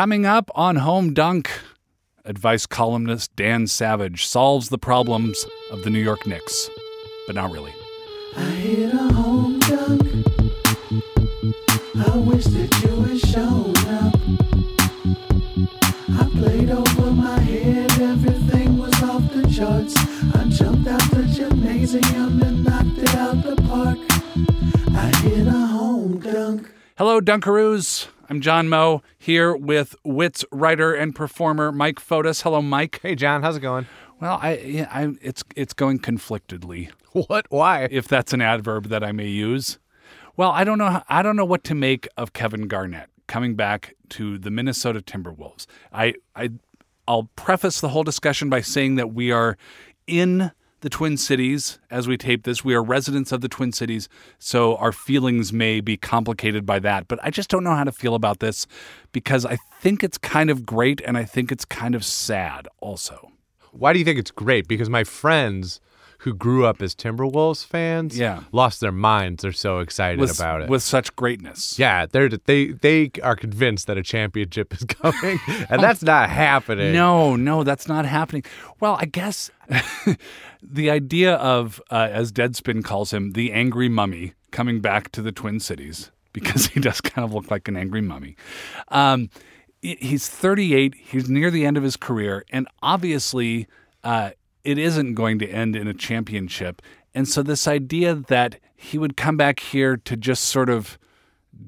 Coming up on Home Dunk, advice columnist Dan Savage solves the problems of the New York Knicks, but not really. I hit a home dunk. I wish that you had shown up. I played over my head, everything was off the charts. I jumped out the gymnasium and knocked it out the park. I hit a home dunk. Hello, Dunkaroos. I'm John Moe here with Wits writer and performer Mike Fotis. Hello, Mike. Hey, John, how's it going? Well, I, yeah, I it's it's going conflictedly, What? Why? if that's an adverb that I may use. Well, I don't know. I don't know what to make of Kevin Garnett coming back to the Minnesota Timberwolves. I, I, I'll preface the whole discussion by saying that we are in the Twin Cities as we tape this. We are residents of the Twin Cities, so our feelings may be complicated by that. But I just don't know how to feel about this because I think it's kind of great and I think it's kind of sad also. Why do you think it's great? Because my friends who grew up as Timberwolves fans Yeah. lost their minds. They're so excited With, about it. with such greatness. yeah, they're they they are convinced that a championship is coming, and that's not happening. No, no, that's not happening. Well, I guess the idea of, uh, as Deadspin calls him, the angry mummy coming back to the Twin Cities, because he does kind of look like an angry mummy. Um, he's 38, he's near the end of his career, and obviously uh, it isn't going to end in a championship. And so, this idea that he would come back here to just sort of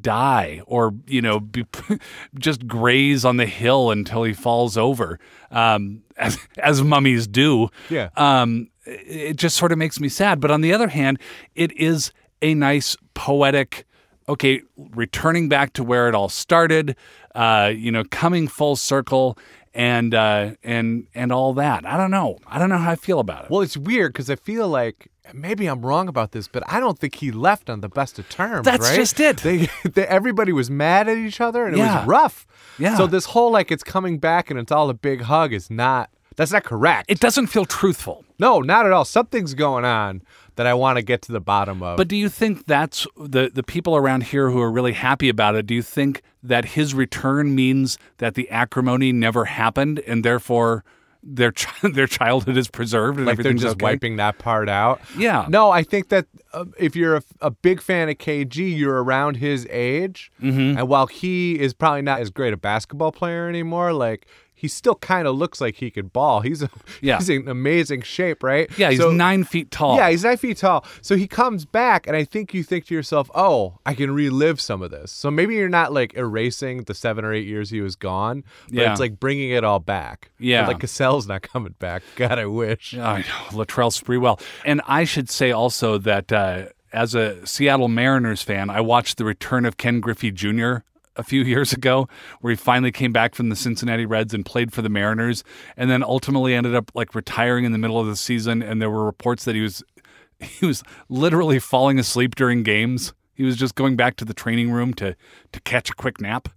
die or you know be, just graze on the hill until he falls over um, as, as mummies do Yeah. um, it it just sort of makes me sad but on the other hand it is a nice poetic okay returning back to where it all started uh, you know coming full circle and uh, and and all that i don't know i don't know how i feel about it Well, it's weird because I feel like maybe I'm wrong about this, but I don't think he left on the best of terms. That's right? just it. They, they everybody was mad at each other, and it was rough. Yeah. So this whole like it's coming back and it's all a big hug is not. That's not correct. it doesn't feel truthful No, not at all. Something's going on that I want to get to the bottom of. But do you think that's the the people around here who are really happy about it? Do you think that his return means that the acrimony never happened and therefore their their childhood is preserved and like they're just okay? wiping that part out. Yeah. No, I think that uh, if you're a, a big fan of KG, you're around his age, Mm-hmm. and while he is probably not as great a basketball player anymore, like. He still kind of looks like he could ball. He's a, Yeah. he's in amazing shape, right? Yeah, he's So- nine feet tall. Yeah, he's nine feet tall. So he comes back, and I think you think to yourself, "Oh, I can relive some of this." So maybe you're not like erasing the seven or eight years he was gone, but Yeah. it's like bringing it all back. Yeah. But, like Cassell's not coming back. God, I wish. I know, Latrell Sprewell. And I should say also that uh, as a Seattle Mariners fan, I watched the return of Ken Griffey Jr. a few years ago, where he finally came back from the Cincinnati Reds and played for the Mariners, and then ultimately ended up like retiring in the middle of the season. And there were reports that he was he was literally falling asleep during games. He was just going back to the training room to to catch a quick nap.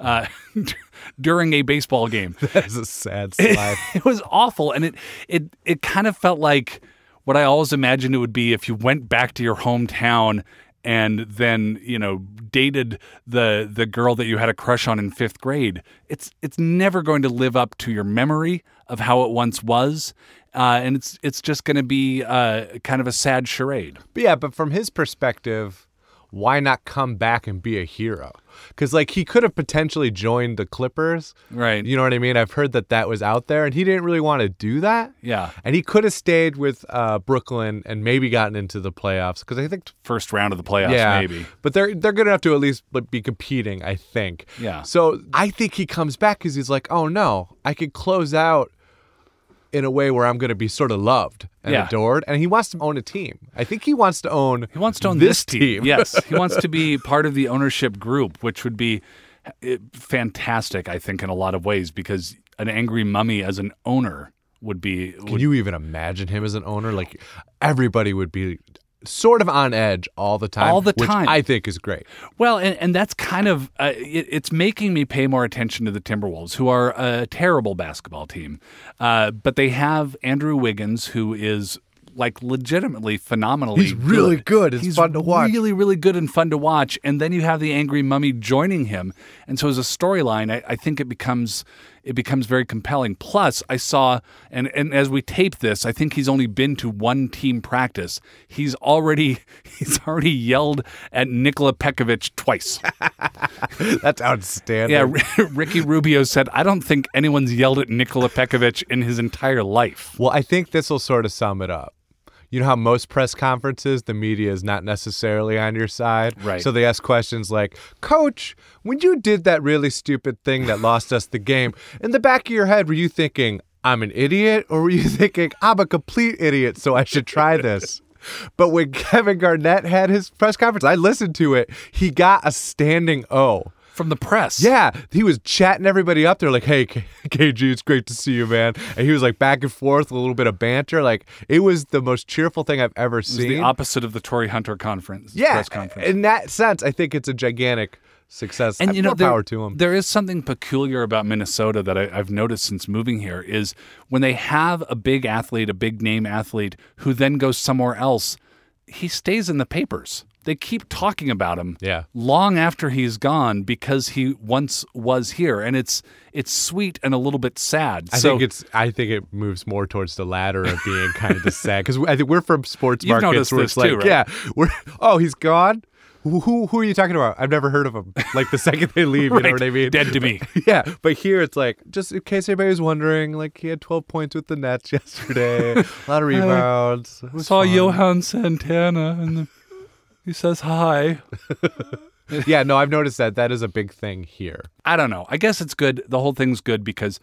Uh, during a baseball game, That's a sad slide. it was awful and it it it kind of felt like what i always imagined it would be if you went back to your hometown and then you know dated the the girl that you had a crush on in fifth grade it's it's never going to live up to your memory of how it once was uh, and it's it's just going to be uh, kind of a sad charade. But yeah, but from his perspective, why not come back and be a hero? Because like he could have potentially joined the Clippers, Right. You know what I mean? I've heard that that was out there, and he didn't really want to do that. Yeah. and he could have stayed with uh, Brooklyn and maybe gotten into the playoffs. Because I think, first round of the playoffs yeah, maybe but they're they're good enough to at least like, be competing. I think. Yeah. So I think he comes back because he's like, oh no, I could close out in a way where I'm going to be sort of loved and Yeah. adored, and he wants to own a team. I think he wants to own. He wants to own this this, team. yes, he wants to be part of the ownership group, which would be uh, fantastic, I think, in a lot of ways, because an angry mummy as an owner would be. Can you even imagine him as an owner? Like everybody would be sort of on edge all the time. All the which time. I think is great. well, and, and that's kind of uh, it, it's making me pay more attention to the Timberwolves, who are a terrible basketball team, uh, but they have Andrew Wiggins, who is like legitimately phenomenally. He's really good. It's He's fun to watch. Really, really good and fun to watch. And then you have the angry mummy joining him, and so as a storyline, I, I think it becomes it becomes very compelling. Plus, I saw and and as we tape this, I think he's only been to one team practice. He's already he's already yelled at Nikola Pekovic twice. That's outstanding. Yeah, R- Ricky Rubio said, "I don't think anyone's yelled at Nikola Pekovic in his entire life." Well, I think this will sort of sum it up. You know how most press conferences, the media is not necessarily on your side. Right. So they ask questions like, Coach, when you did that really stupid thing that lost us the game, in the back of your head, were you thinking, I'm an idiot? Or were you thinking, I'm a complete idiot, so I should try this? But when Kevin Garnett had his press conference, I listened to it. He got a standing O. From the press. Yeah, he was chatting everybody up there, like, "Hey, K- KG, it's great to see you, man." And he was like back and forth, a little bit of banter. Like, it was the most cheerful thing I've ever It was seen. the opposite of the Torii Hunter conference. yeah, press conference. in that sense, I think it's a gigantic success. and you know, there, power to him. there is something peculiar about Minnesota that I, I've noticed since moving here is when they have a big athlete, a big name athlete, who then goes somewhere else, he stays in the papers. They keep talking about him Yeah. long after he's gone because he once was here, and it's it's sweet and a little bit sad. I so think it's. I think it moves more towards the latter of being kind of the sad because I think we're from sports markets where it's like, too, right? yeah, we're. Oh, he's gone. Who, who who are you talking about? I've never heard of him. Like the second they leave, you know what I mean? Dead to me. Yeah, but here it's like just in case anybody was wondering, like he had 12 points with the Nets yesterday, a lot of rebounds. Was saw fun. Johan Santana, and the, he says hi. Yeah, no, I've noticed that that is a big thing here. I don't know. I guess it's good. The whole thing's good because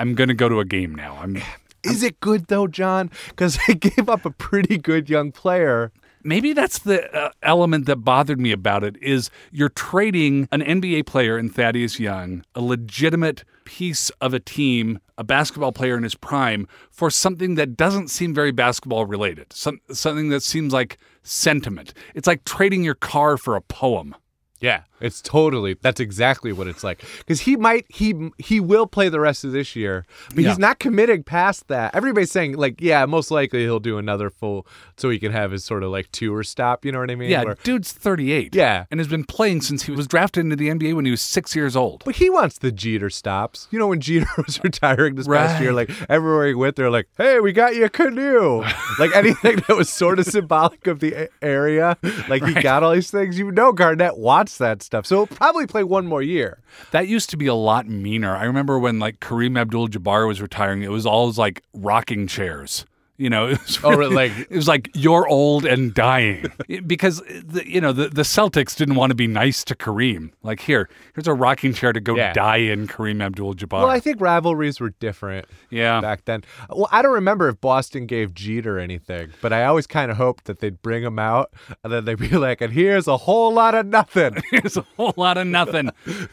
I'm going to go to a game now. I'm Is it good though, John? Because they gave up a pretty good young player. maybe that's the uh, element that bothered me about it is you're trading an NBA player in Thaddeus Young, a legitimate piece of a team, a basketball player in his prime for something that doesn't seem very basketball related. Some, something that seems like sentiment. It's like trading your car for a poem. Yeah, it's totally. That's exactly what it's like. Because he might, he he will play the rest of this year, but Yeah. he's not committing past that. Everybody's saying like, yeah, most likely he'll do another full, so he can have his sort of like tour stop. You know what I mean? Yeah, Where- dude's 38. Yeah. And has been playing since he was drafted into the NBA when he was six years old. But he wants the Jeter stops. You know, when Jeter was retiring this past year, like everywhere he went, they're like, "Hey, we got you a canoe." like anything that was sort of symbolic of the area, like he got all these things. You know, Garnett wants that stuff, so probably play one more year. That used to be a lot meaner. I remember when like Kareem Abdul-Jabbar was retiring, it was always like rocking chairs. You know, it was Oh, like- it was like you're old and dying because the, you know the, the Celtics didn't want to be nice to Kareem. Like here, here's a rocking chair to go Yeah. die in, Kareem Abdul-Jabbar. Well, I think rivalries were different. yeah, back then. Well, I don't remember if Boston gave Jeter anything, but I always kind of hoped that they'd bring him out and then they'd be like, and here's a whole lot of nothing. here's a whole lot of nothing.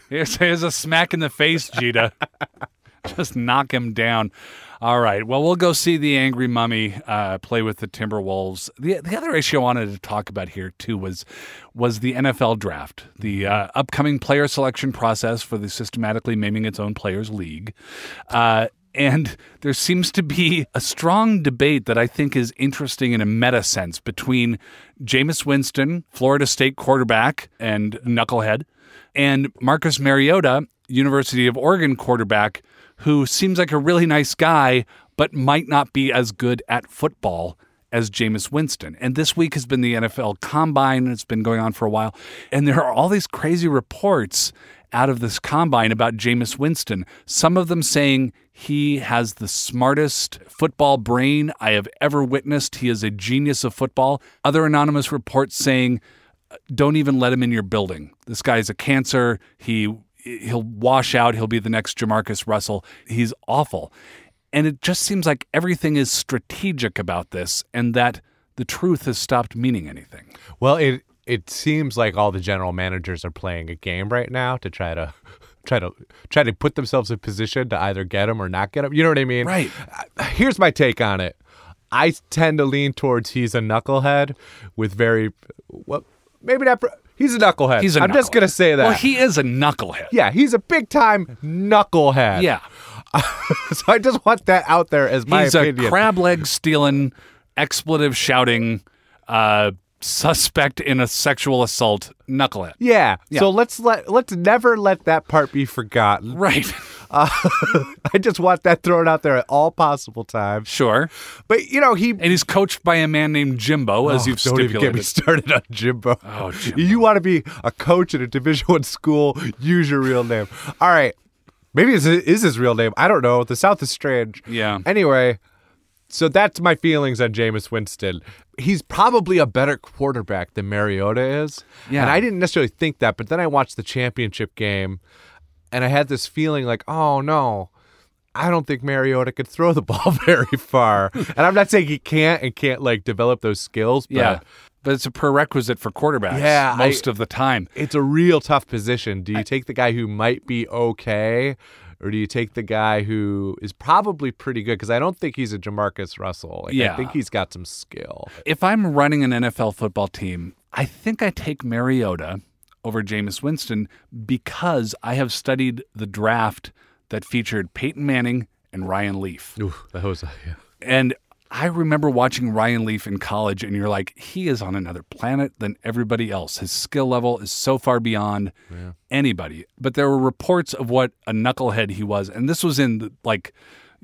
Here's, here's a smack in the face, Jeter. Just knock him down. All right. Well, we'll go see the Angry Mummy uh, play with the Timberwolves. The the other issue I wanted to talk about here too was was the NFL draft, the uh, upcoming player selection process for the systematically maiming its own players league. Uh, and there seems to be a strong debate that I think is interesting in a meta sense between Jameis Winston, Florida State quarterback and knucklehead, and Marcus Mariota, University of Oregon quarterback, who seems like a really nice guy, but might not be as good at football as Jameis Winston. And this week has been the NFL Combine. It's been going on for a while. And there are all these crazy reports out of this combine about Jameis Winston. Some of them saying he has the smartest football brain I have ever witnessed. He is a genius of football. Other anonymous reports saying don't even let him in your building. This guy's a cancer. He he'll wash out. He'll be the next Jamarcus Russell. He's awful. And it just seems like everything is strategic about this and that the truth has stopped meaning anything. well, it it seems like all the general managers are playing a game right now to try to try to try to put themselves in position to either get him or not get him. You know what I mean? Right. Uh, Here's my take on it. I tend to lean towards he's a knucklehead with very well, maybe not. He's a knucklehead. He's a I'm just gonna say that. Well, he is a knucklehead. yeah, he's a big time knucklehead. Yeah. so I just want that out there as my He's opinion. a crab leg stealing expletive shouting, uh, suspect in a sexual assault knucklehead. Yeah. So let's let let's never let that part be forgotten. Right. Uh, I just want that thrown out there at all possible times. sure. But you know, he And he's coached by a man named Jimbo, as Oh, you've don't even get me started on Jimbo. Oh, Jimbo. You want to be a coach at a Division One school? Use your real name. All right. Maybe it is his real name. I don't know. The South is strange. Yeah. Anyway, so that's my feelings on Jameis Winston. He's probably a better quarterback than Mariota is. Yeah. And I didn't necessarily think that, but then I watched the championship game and I had this feeling like, oh no, I don't think Mariota could throw the ball very far. and I'm not saying he can't and can't like develop those skills, but Yeah. But it's a prerequisite for quarterbacks Yeah, I- most of the time. it's a real tough position. Do you take the guy who might be okay, or do you take the guy who is probably pretty good? Because I don't think he's a Jamarcus Russell. Like, I think he's got some skill. If I'm running an NFL football team, I think I take Mariota over Jameis Winston because I have studied the draft that featured Peyton Manning and Ryan Leaf. Ooh, that was uh, yeah. And I remember watching Ryan Leaf in college, and you're like, he is on another planet than everybody else. His skill level is so far beyond anybody. But there were reports of what a knucklehead he was, and this was in the, like,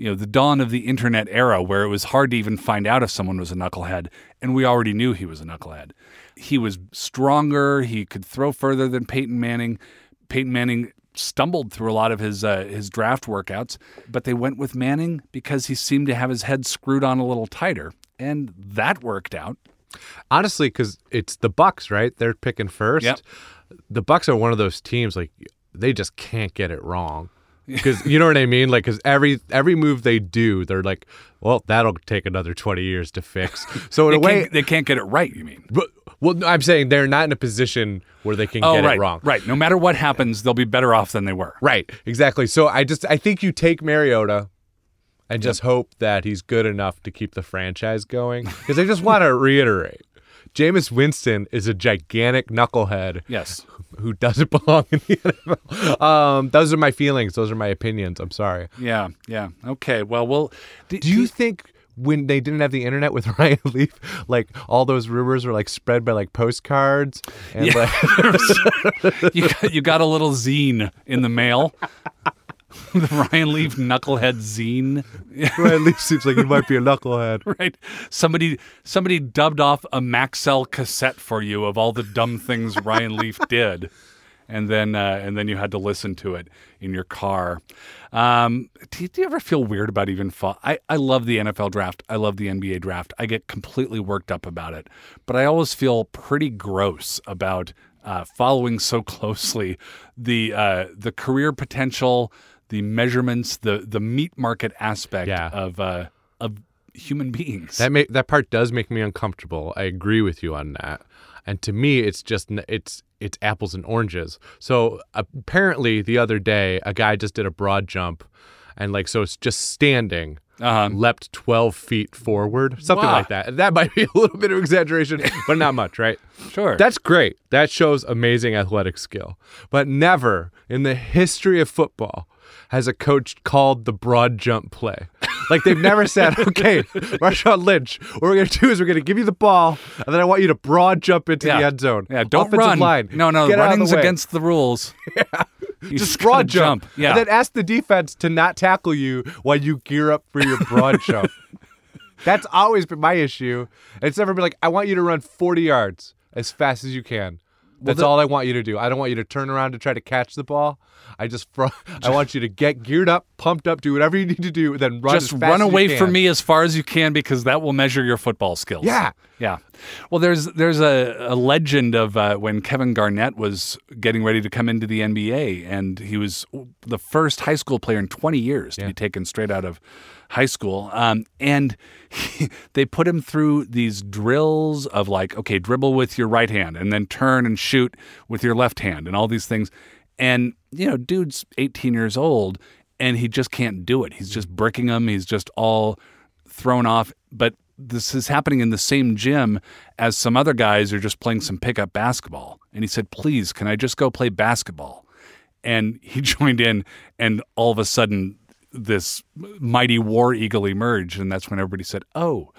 you know, the dawn of the internet era, where it was hard to even find out if someone was a knucklehead, and we already knew he was a knucklehead. He was stronger. He could throw further than Peyton Manning. Peyton Manning stumbled through a lot of his uh, his draft workouts, but they went with Manning because he seemed to have his head screwed on a little tighter, and that worked out. honestly because it's the Bucs, right? They're picking first. Yep. The Bucs are one of those teams like they just can't get it wrong. Because you know what I mean, like because every every move they do, they're like, well, that'll take another twenty years to fix. So in a way, they can't get it right. You mean? But, well, no, I'm saying they're not in a position where they can Oh, get right, it wrong. right. No matter what happens, they'll be better off than they were. Right, exactly. So I just I think you take Mariota and just hope that he's good enough to keep the franchise going. Because I just want to reiterate, Jameis Winston is a gigantic knucklehead Yes. who doesn't belong in the NFL. Um, those are my feelings. Those are my opinions. I'm sorry. Yeah. Yeah. Okay. Well, we'll. Do, Do you think when they didn't have the internet with Ryan Leaf, like all those rumors were like spread by like postcards and like you got, you got a little zine in the mail? the Ryan Leaf Knucklehead zine. Ryan Leaf seems like he might be a knucklehead. right? Somebody somebody dubbed off a Maxell cassette for you of all the dumb things Ryan Leaf did, and then uh, and then you had to listen to it in your car. Um, do, you, do you ever feel weird about even fall? I I love the NFL draft. I love the NBA draft. I get completely worked up about it, but I always feel pretty gross about. Uh, following so closely the uh, the career potential, the measurements, the the meat market aspect Yeah. of uh, of human beings. That ma- that part does make me uncomfortable. I agree with you on that. And to me, it's just it's it's apples and oranges. So apparently, the other day, a guy just did a broad jump, and like so, it's just standing. Uh-huh. Leapt 12 feet forward, something Wow. like that. That might be a little bit of exaggeration, but not much, right? Sure. That's great. That shows amazing athletic skill. But never in the history of football has a coach called the broad jump play. Like they've never said, okay, Marshawn Lynch, what we're going to do is we're going to give you the ball, and then I want you to broad jump into yeah. the end zone. Yeah, don't Offensive run. Line. No, no, Get out of the running's way. against the rules. Yeah. You Just broad jump. Yeah. And then ask the defense to not tackle you while you gear up for your broad jump. That's always been my issue. It's never been like, I want you to run 40 yards as fast as you can. That's the- all I want you to do. I don't want you to turn around to try to catch the ball. I just, fr- I want you to get geared up, pumped up, do whatever you need to do, then run Just as fast run as you away from me as far as you can because that will measure your football skills. Yeah. Yeah. Well, there's there's a, a legend of uh, when Kevin Garnett was getting ready to come into the NBA, and he was the first high school player in 20 years to be taken straight out of high school. Um, and he, they put him through these drills of like, okay, dribble with your right hand, and then turn and shoot with your left hand, and all these things. And you know, dude's 18 years old, and he just can't do it. He's just bricking them. He's just all thrown off. But this is happening in the same gym as some other guys are just playing some pickup basketball. And he said, Please, can I just go play basketball? And he joined in, and all of a sudden, this mighty war eagle emerged. And that's when everybody said, Oh,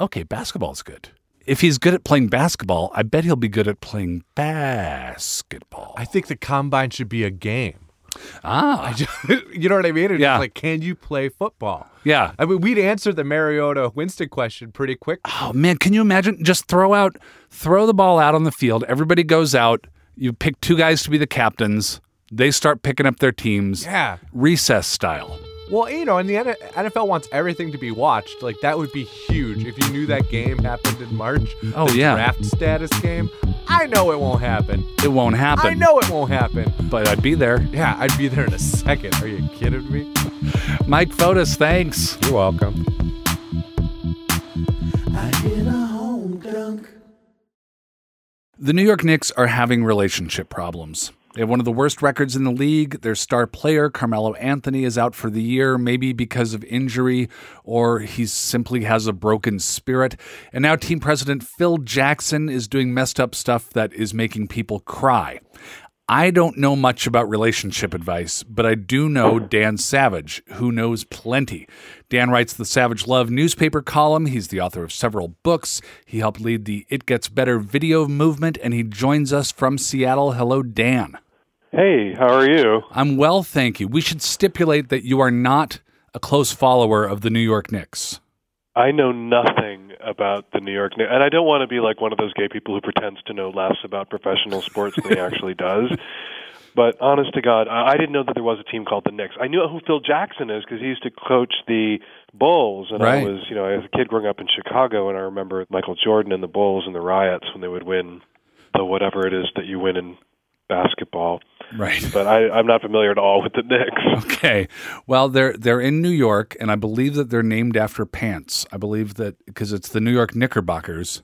okay, basketball's good. If he's good at playing basketball, I bet he'll be good at playing basketball. I think the combine should be a game. ah, you know what I mean? It's Yeah. like, can you play football? yeah. I mean, we'd answer the Mariota Winston question pretty quick. Oh man, can you imagine? Just throw out, throw the ball out on the field. Everybody goes out. You pick two guys to be the captains. They start picking up their teams. Yeah. Recess style. Well, you know, and the NFL wants everything to be watched. Like that would be huge if you knew that game happened in March. Oh, the yeah. draft status game. I know it won't happen. It won't happen. I know it won't happen. but I'd be there. Yeah, I'd be there in a second. Are you kidding me? Mike Fotis, thanks. You're welcome. I hit a home dunk. The New York Knicks are having relationship problems. They have one of the worst records in the league. Their star player, Carmelo Anthony, is out for the year, maybe because of injury or he simply has a broken spirit. And now team president Phil Jackson is doing messed up stuff that is making people cry. I don't know much about relationship advice, but I do know Dan Savage, who knows plenty. Dan writes the Savage Love newspaper column. He's the author of several books. He helped lead the It Gets Better video movement, and he joins us from Seattle. Hello, Dan. Hey, how are you? I'm well, thank you. We should stipulate that you are not a close follower of the New York Knicks. I know nothing about the New York Knicks, and I don't want to be like one of those gay people who pretends to know less about professional sports than he actually does. But honest to God, I didn't know that there was a team called the Knicks. I knew who Phil Jackson is because he used to coach the Bulls, and Right. I was, you know, as a kid growing up in Chicago, and I remember Michael Jordan and the Bulls and the riots when they would win the whatever it is that you win in basketball. Right. But I, I'm not familiar at all with the Knicks. Okay. Well, they're they're in New York, and I believe that they're named after pants. I believe that because it's the New York Knickerbockers,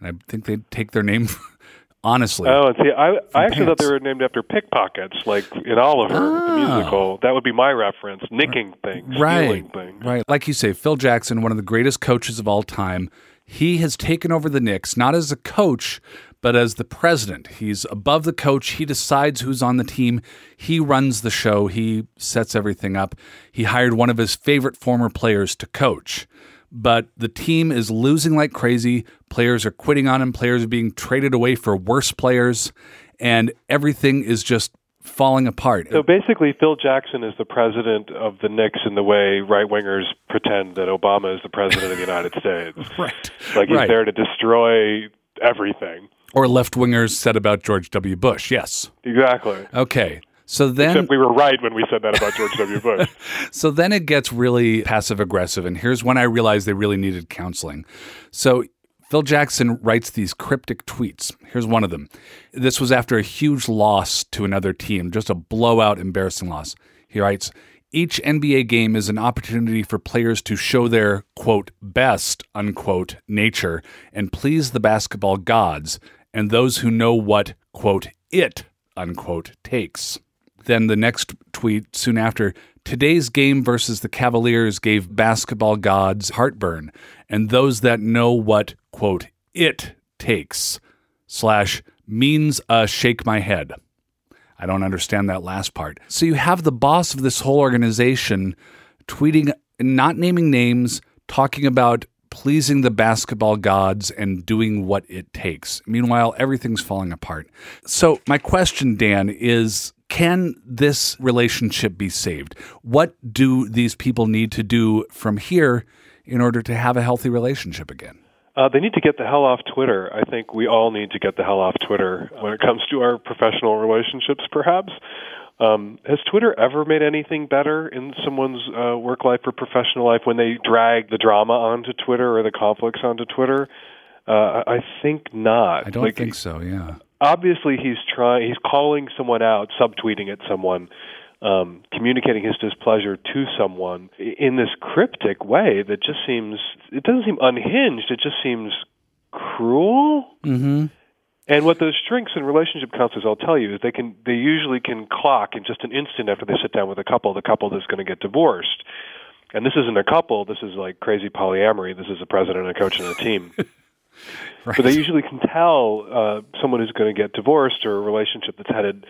and I think they take their name honestly. Oh, and see, I I actually thought they were named after pickpockets, like in Oliver, the Oh. musical. That would be my reference: nicking things, right. stealing things. Right. Like you say, Phil Jackson, one of the greatest coaches of all time. He has taken over the Knicks not as a coach, but as the president. He's above the coach. He decides who's on the team. He runs the show. He sets everything up. He hired one of his favorite former players to coach. But the team is losing like crazy. Players are quitting on him. Players are being traded away for worse players. And everything is just falling apart. So basically, Phil Jackson is the president of the Knicks in the way right wingers pretend that Obama is the president of the United States. right. Like he's Right. there to destroy everything. Or left wingers said about George W. Bush. Yes. Exactly. Okay. So then Except we were right when we said that about George W. Bush. so then it gets really passive aggressive and here's when I realized they really needed counseling. So Phil Jackson writes these cryptic tweets. Here's one of them. This was after a huge loss to another team, just a blowout embarrassing loss. He writes, each NBA game is an opportunity for players to show their quote best unquote nature and please the basketball gods and those who know what quote it unquote takes. Then the next tweet soon after today's game versus the Cavaliers gave basketball gods heartburn, and those that know what, quote, it takes, slash, means uh, shake my head. I don't understand that last part. So you have the boss of this whole organization tweeting, not naming names, talking about pleasing the basketball gods and doing what it takes. Meanwhile, everything's falling apart. So, my question, Dan, is can this relationship be saved? What do these people need to do from here in order to have a healthy relationship again? Uh, they need to get the hell off Twitter. I think we all need to get the hell off Twitter when it comes to our professional relationships, perhaps. Um, has Twitter ever made anything better in someone's uh, work life or professional life when they drag the drama onto Twitter or the conflicts onto Twitter? Uh, I think not. I don't Like, think so, yeah. obviously he's trying he's calling someone out subtweeting at someone um, communicating his displeasure to someone in this cryptic way that just seems it doesn't seem unhinged it just seems cruel Mm-hmm. And what those shrinks and relationship counselors I'll tell you is they can they usually can clock in just an instant after they sit down with a couple the couple that's going to get divorced and this isn't a couple this is like crazy polyamory this is a president and a coach and a team Right. but they usually can tell uh, someone who's going to get divorced or a relationship that's headed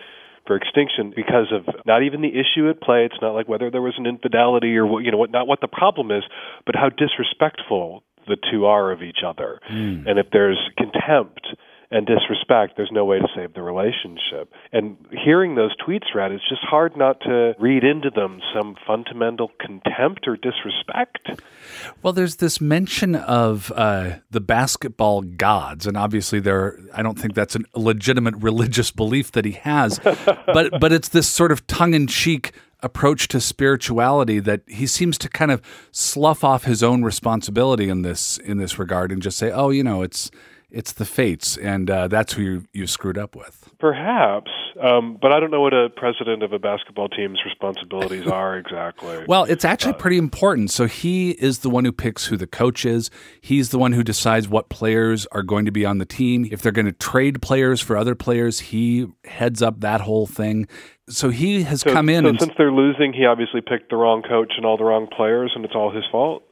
for extinction because of not even the issue at play. It's not like whether there was an infidelity or what you know what not what the problem is, but how disrespectful the two are of each other. And if there's contempt and disrespect, there's no way to save the relationship. And hearing those tweets read, it's just hard not to read into them some fundamental contempt or disrespect. Well, there's this mention of uh, the basketball gods, and obviously, there. I don't think that's a legitimate religious belief that he has, but but it's this sort of tongue-in-cheek approach to spirituality that he seems to kind of slough off his own responsibility in this in this regard and just say, oh, you know, it's it's the fates, and uh, that's who you you screwed up with. Perhaps, um, but I don't know what a president of a basketball team's responsibilities are exactly. Well, it's actually pretty important. So he is the one who picks who the coach is. He's the one who decides what players are going to be on the team. If they're going to trade players for other players, he heads up that whole thing. So he has so, come in so and since they're losing, he obviously picked the wrong coach and all the wrong players, and it's all his fault.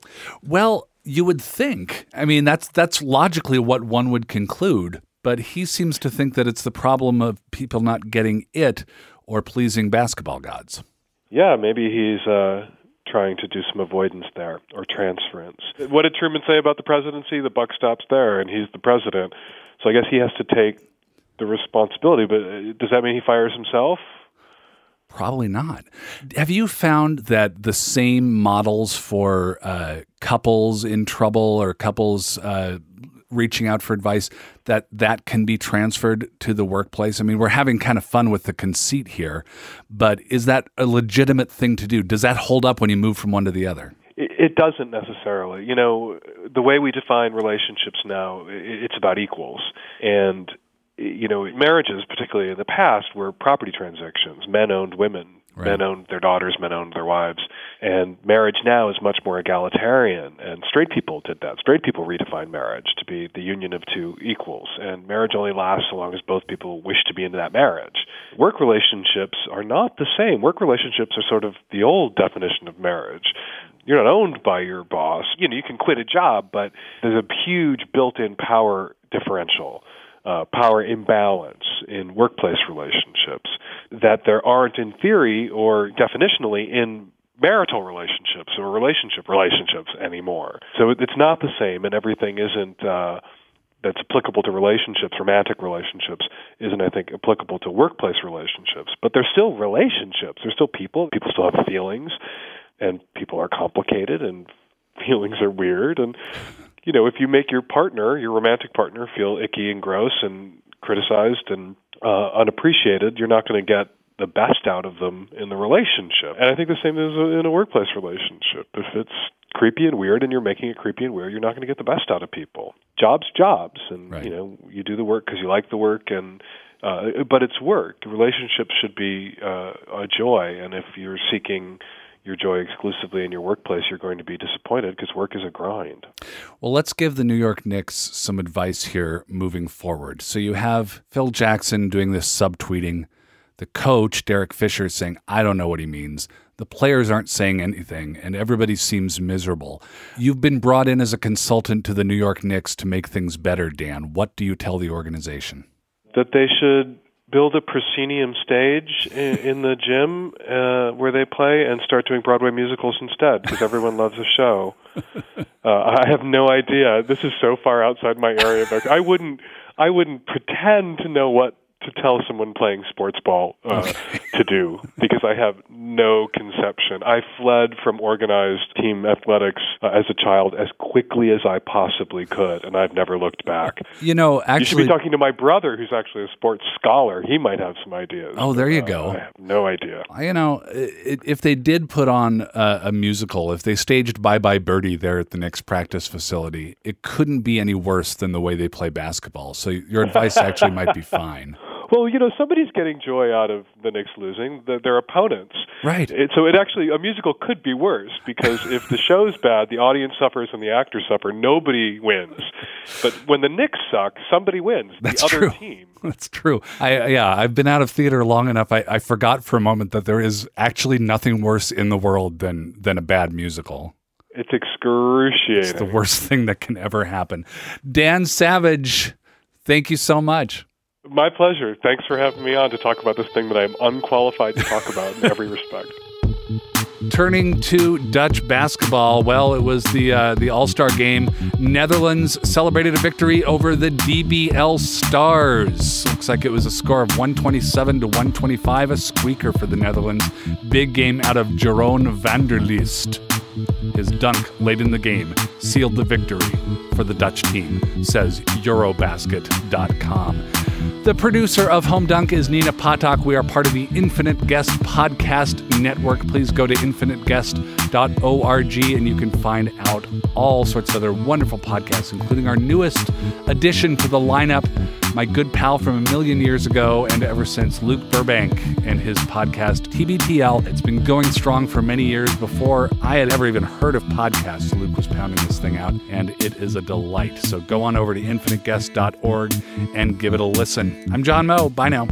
well, you would think. I mean, that's that's logically what one would conclude. But he seems to think that it's the problem of people not getting it or pleasing basketball gods. Yeah, maybe he's uh, trying to do some avoidance there or transference. What did Truman say about the presidency? The buck stops there, and he's the president. So I guess he has to take the responsibility. But uh, does that mean he fires himself? Probably not. Have you found that the same models for uh, couples in trouble or couples uh, reaching out for advice that that can be transferred to the workplace? I mean, we're having kind of fun with the conceit here, but is that a legitimate thing to do? Does that hold up when you move from one to the other? It doesn't necessarily. You know, the way we define relationships now, it's about equals. And, you know, marriages, particularly in the past, were property transactions. Men owned women, Right. men owned their daughters, men owned their wives. And marriage now is much more egalitarian. And straight people did that. Straight people redefined marriage to be the union of two equals. And marriage only lasts so long as both people wish to be in that marriage. Work relationships are not the same. Work relationships are sort of the old definition of marriage you're not owned by your boss. You know, you can quit a job, but there's a huge built-in power differential, uh, power imbalance in workplace relationships that there aren't in theory or definitionally in marital relationships or relationship relationships anymore. So it's not the same, and everything isn't. Uh, that's applicable to relationships, romantic relationships, isn't, I think, applicable to workplace relationships. But they're still relationships. They're still people. People still have feelings, and people are complicated, and feelings are weird. And, you know, if you make your partner, your romantic partner, feel icky and gross and criticized and uh, unappreciated, you're not going to get the best out of them in the relationship. And I think the same is in a workplace relationship. If it's creepy and weird and you're making it creepy and weird, you're not going to get the best out of people. Jobs, jobs, and Right. you know you do the work because you like the work, and uh, but it's work. Relationships should be uh, a joy, and if you're seeking your joy exclusively in your workplace, you're going to be disappointed because work is a grind. Well, let's give the New York Knicks some advice here moving forward. So you have Phil Jackson doing this subtweeting, the coach, Derek Fisher, saying, I don't know what he means. The players aren't saying anything, and everybody seems miserable. You've been brought in as a consultant to the New York Knicks to make things better, Dan. What do you tell the organization? That they should build a proscenium stage in, in the gym uh, where they play and start doing Broadway musicals instead because everyone loves a show. Uh, I have no idea. This is so far outside my area. I wouldn't. I wouldn't pretend to know what to tell someone playing sports ball uh, to do because I have no conception. I fled from organized team athletics uh, as a child as quickly as I possibly could, and I've never looked back. You know, You should actually, be talking to my brother, who's actually a sports scholar. He might have some ideas. Oh, there you Uh, go. I have no idea. you know, if they did put on a, a musical, if they staged Bye Bye Birdie there at the Knicks practice facility, it couldn't be any worse than the way they play basketball. So your advice actually might be fine. Well, you know, somebody's getting joy out of the Knicks losing. The, their opponents. Right. It, so it actually a musical could be worse because if the show's bad, the audience suffers and the actors suffer. Nobody wins. But when the Knicks suck, somebody wins. That's the other true. team. That's true. I yeah, I've been out of theater long enough. I, I forgot for a moment that there is actually nothing worse in the world than than a bad musical. It's excruciating. It's the worst thing that can ever happen. Dan Savage, thank you so much. My pleasure. Thanks for having me on to talk about this thing that I'm unqualified to talk about in every respect. Turning to Dutch basketball, well, it was the uh, the All Star game. Netherlands celebrated a victory over the DBL Stars. Looks like it was a score of 127 to 125, a squeaker for the Netherlands. Big game out of Jeroen van der List. His dunk late in the game sealed the victory for the Dutch team, says Eurobasket.com. The producer of Home Dunk is Nina Patak. We are part of the Infinite Guest Podcast Network. Please go to infiniteguest.org and you can find out all sorts of other wonderful podcasts, including our newest addition to the lineup, my good pal from a million years ago and ever since, Luke Burbank and his podcast TBTL. It's been going strong for many years before I had ever even heard of podcasts. Luke was pounding this thing out, and it is a delight. So go on over to infiniteguest.org and give it a listen. I'm John Moe. Bye now.